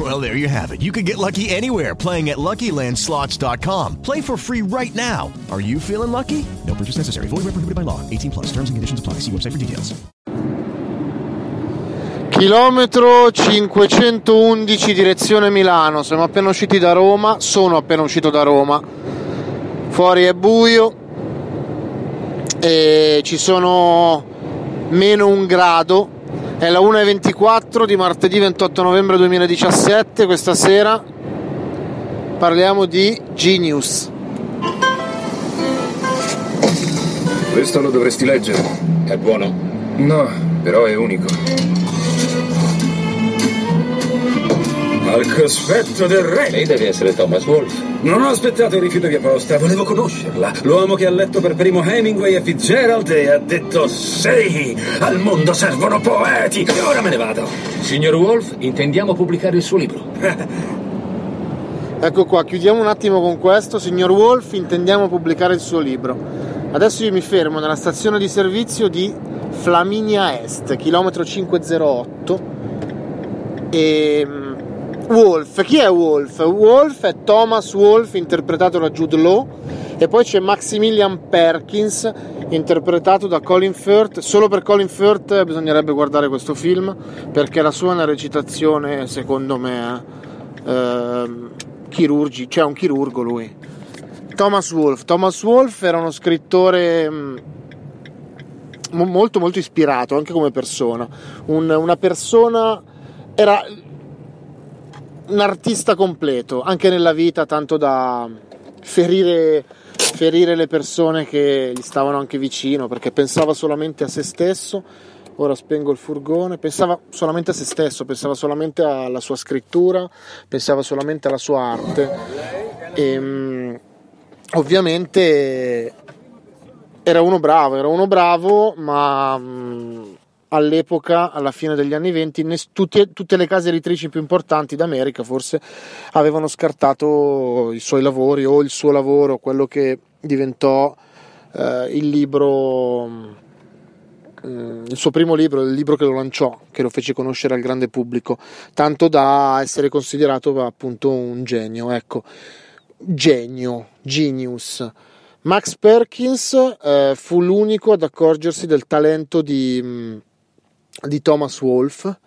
Well, there you have it. You can get lucky anywhere playing at LuckyLandSlots.com. Play for free right now. Are you feeling lucky? No purchase necessary. Void where prohibited by law. 18 plus. Terms and conditions apply. See website for details. Chilometro 511 direzione Milano. Siamo appena usciti da Roma. Sono appena uscito da Roma. Fuori è buio e ci sono meno un grado. È la 1.24 di martedì 28 novembre 2017. Questa sera parliamo di Genius. Questo lo dovresti leggere. È buono? No, però è unico. Al cospetto del re! Lei deve essere Thomas Wolfe. Non ho aspettato il rifiuto di apposta, volevo conoscerla. L'uomo che ha letto per primo Hemingway e Fitzgerald e ha detto sì, al mondo servono poeti. E ora me ne vado. Signor Wolfe, intendiamo pubblicare il suo libro. Ecco qua, chiudiamo un attimo con questo. Signor Wolf, intendiamo pubblicare il suo libro. Adesso io mi fermo nella stazione di servizio di Flaminia Est, chilometro 508. E Wolf, chi è Wolf? Wolf è Thomas Wolf, interpretato da Jude Law, e poi c'è Maximilian Perkins, interpretato da Colin Firth. Solo per Colin Firth bisognerebbe guardare questo film, perché la sua è una recitazione, secondo me, eh, chirurgi, cioè un chirurgo lui. Thomas Wolfe. Thomas Wolfe era uno scrittore mh, molto molto ispirato anche come persona. Un, una persona era un artista completo, anche nella vita, tanto da ferire, ferire le persone che gli stavano anche vicino, perché pensava solamente a se stesso. Ora spengo il furgone, pensava solamente a se stesso, pensava solamente alla sua scrittura, pensava solamente alla sua arte. E, ovviamente era uno bravo, era uno bravo, ma mh, all'epoca, alla fine degli anni 20, ness- tutte, tutte, le case editrici più importanti d'America forse avevano scartato i suoi lavori o il suo lavoro, quello che diventò eh, il libro, mh, il suo primo libro, il libro che lo lanciò, che lo fece conoscere al grande pubblico, tanto da essere considerato appunto un genio. Ecco, genio, genius. Max Perkins eh, fu l'unico ad accorgersi del talento di, di Thomas Wolfe,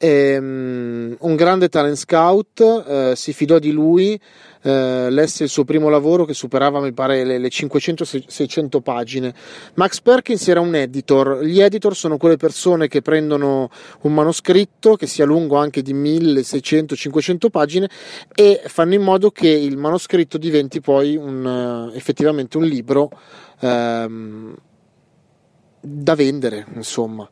um, un grande talent scout, eh, si fidò di lui, eh, lesse il suo primo lavoro che superava mi pare le, le 500-600 pagine. Max Perkins era un editor, gli editor sono quelle persone che prendono un manoscritto che sia lungo anche di 1600-500 pagine e fanno in modo che il manoscritto diventi poi un, uh, effettivamente un libro um, da vendere, insomma.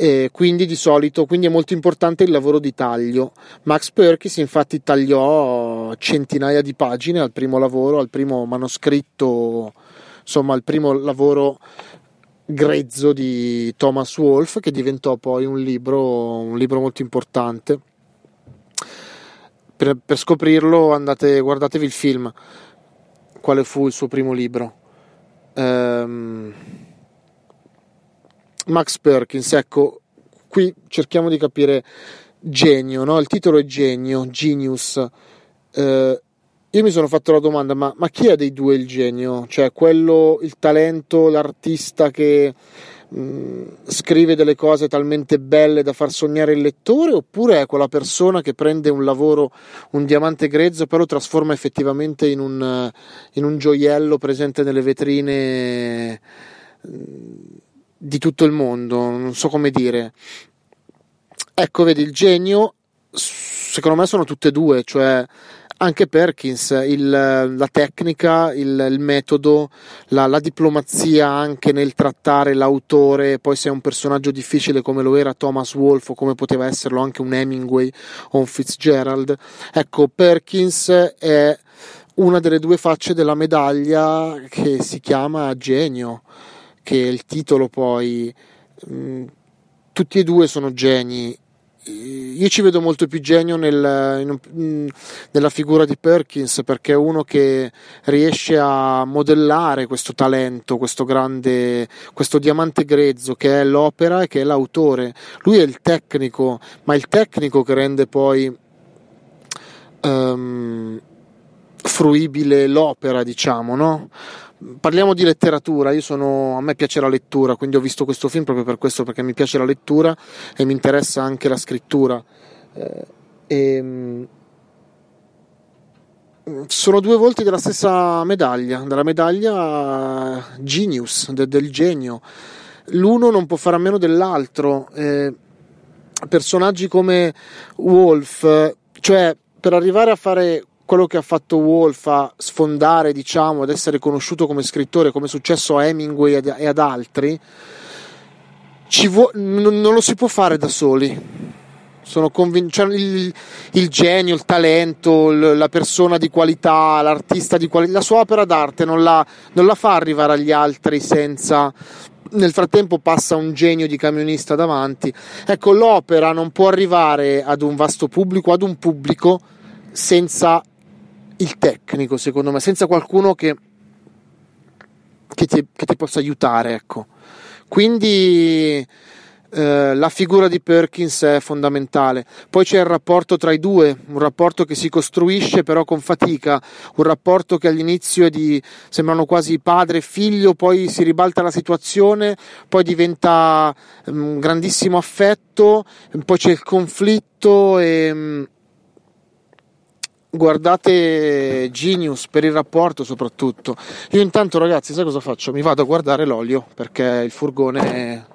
E quindi di solito quindi è molto importante il lavoro di taglio. Max Perkins infatti tagliò centinaia di pagine al primo lavoro, al primo manoscritto, insomma al primo lavoro grezzo di Thomas Wolfe che diventò poi un libro, un libro molto importante. Per, per scoprirlo andate, guardatevi il film, quale fu il suo primo libro. Ehm, Max Perkins, ecco, qui cerchiamo di capire genio, no? Il titolo è genio, genius. Eh, io mi sono fatto la domanda, ma, ma, chi è dei due il genio? Cioè, quello, il talento, l'artista che mh, scrive delle cose talmente belle da far sognare il lettore, oppure è quella persona che prende un lavoro, un diamante grezzo, però lo trasforma effettivamente in un, in un gioiello presente nelle vetrine? Mh, di tutto il mondo, non so come dire. Ecco, vedi, il genio, secondo me sono tutte e due, cioè anche Perkins, il, la tecnica, il, il metodo, la, la, diplomazia anche nel trattare l'autore, poi se è un personaggio difficile come lo era Thomas Wolfe o come poteva esserlo anche un Hemingway o un Fitzgerald. Ecco, Perkins è una delle due facce della medaglia che si chiama genio che il titolo poi Mm, tutti e due sono geni. Io ci vedo molto più genio nel, in, mm, nella figura di Perkins perché è uno che riesce a modellare questo talento, questo grande, questo diamante grezzo che è l'opera e che è l'autore. Lui è il tecnico, ma il tecnico che rende poi um, fruibile l'opera, diciamo, no? Parliamo di letteratura, sono, a me piace la lettura, quindi ho visto questo film proprio per questo, perché mi piace la lettura e mi interessa anche la scrittura. Eh, e, mm, sono due volti della stessa medaglia, della medaglia genius, de, del genio. L'uno non può fare a meno dell'altro. Eh, personaggi come Wolf, cioè per arrivare a fare quello che ha fatto Wolf a sfondare, diciamo, ad essere conosciuto come scrittore, come è successo a Hemingway e ad altri, vu- non lo si può fare da soli. Sono convinto, cioè il, il, genio, il talento, la persona di qualità, l'artista di qualità, la sua opera d'arte non la, non la fa arrivare agli altri senza nel frattempo passa un genio di camionista davanti. Ecco, l'opera non può arrivare ad un vasto pubblico, ad un pubblico senza il tecnico, secondo me, senza qualcuno che, che, ti, che ti, possa aiutare. Ecco. Quindi eh, la figura di Perkins è fondamentale. Poi c'è il rapporto tra i due, un rapporto che si costruisce però con fatica, un rapporto che all'inizio è di, sembrano quasi padre e figlio, poi si ribalta la situazione, poi diventa un um, grandissimo affetto, poi c'è il conflitto e. Guardate Genius per il rapporto soprattutto. Io intanto ragazzi, sai cosa faccio? Mi vado a guardare l'olio perché il furgone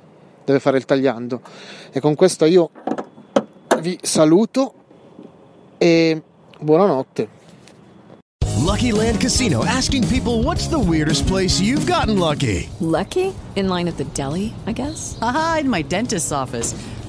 deve fare il tagliando. E con questo io vi saluto e buonanotte. Lucky Land Casino asking people what's the weirdest place you've gotten lucky? Lucky? In line at the deli, I guess. Aha, in my dentist's office.